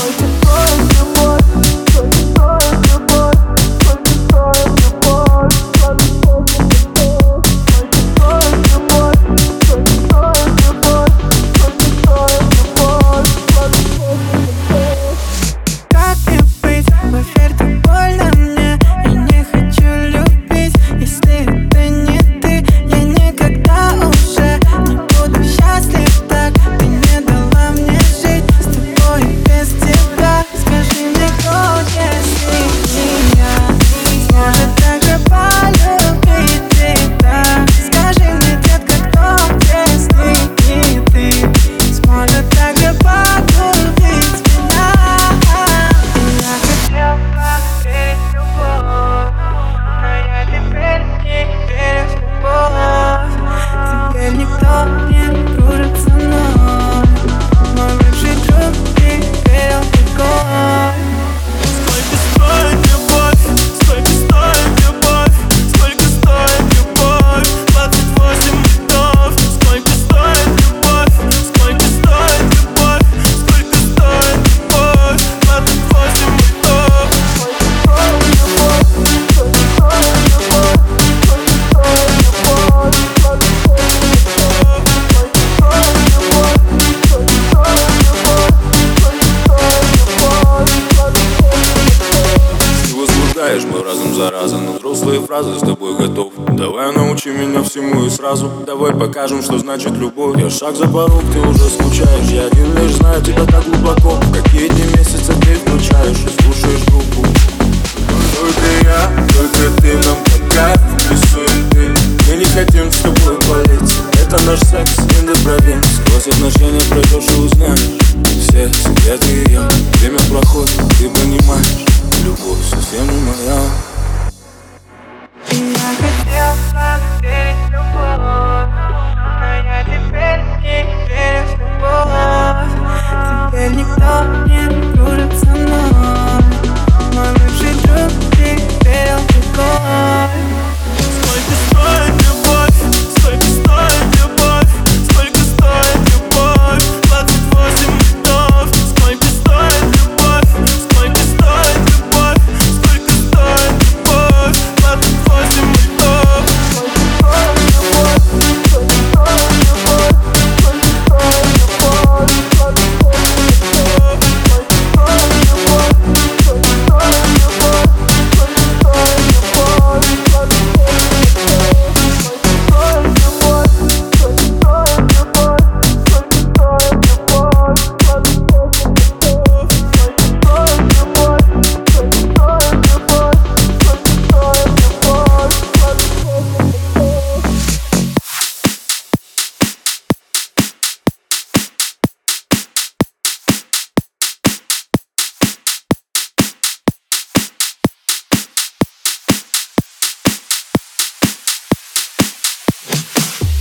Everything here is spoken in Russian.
beautiful разум за разом Но взрослые фразы с тобой готов Давай научи меня всему и сразу. Давай покажем, что значит любовь. Я шаг за порог, ты уже скучаешь. Я один лишь знаю тебя так глубоко. Какие дни месяца ты включаешь И слушаешь группу. Только я, только ты нам пока рисуем ты Мы не хотим с тобой болеть. Это наш секс, in the province Сквозь отношения пройдешь и узнаешь Все секреты ее Время проходит, ты понимаешь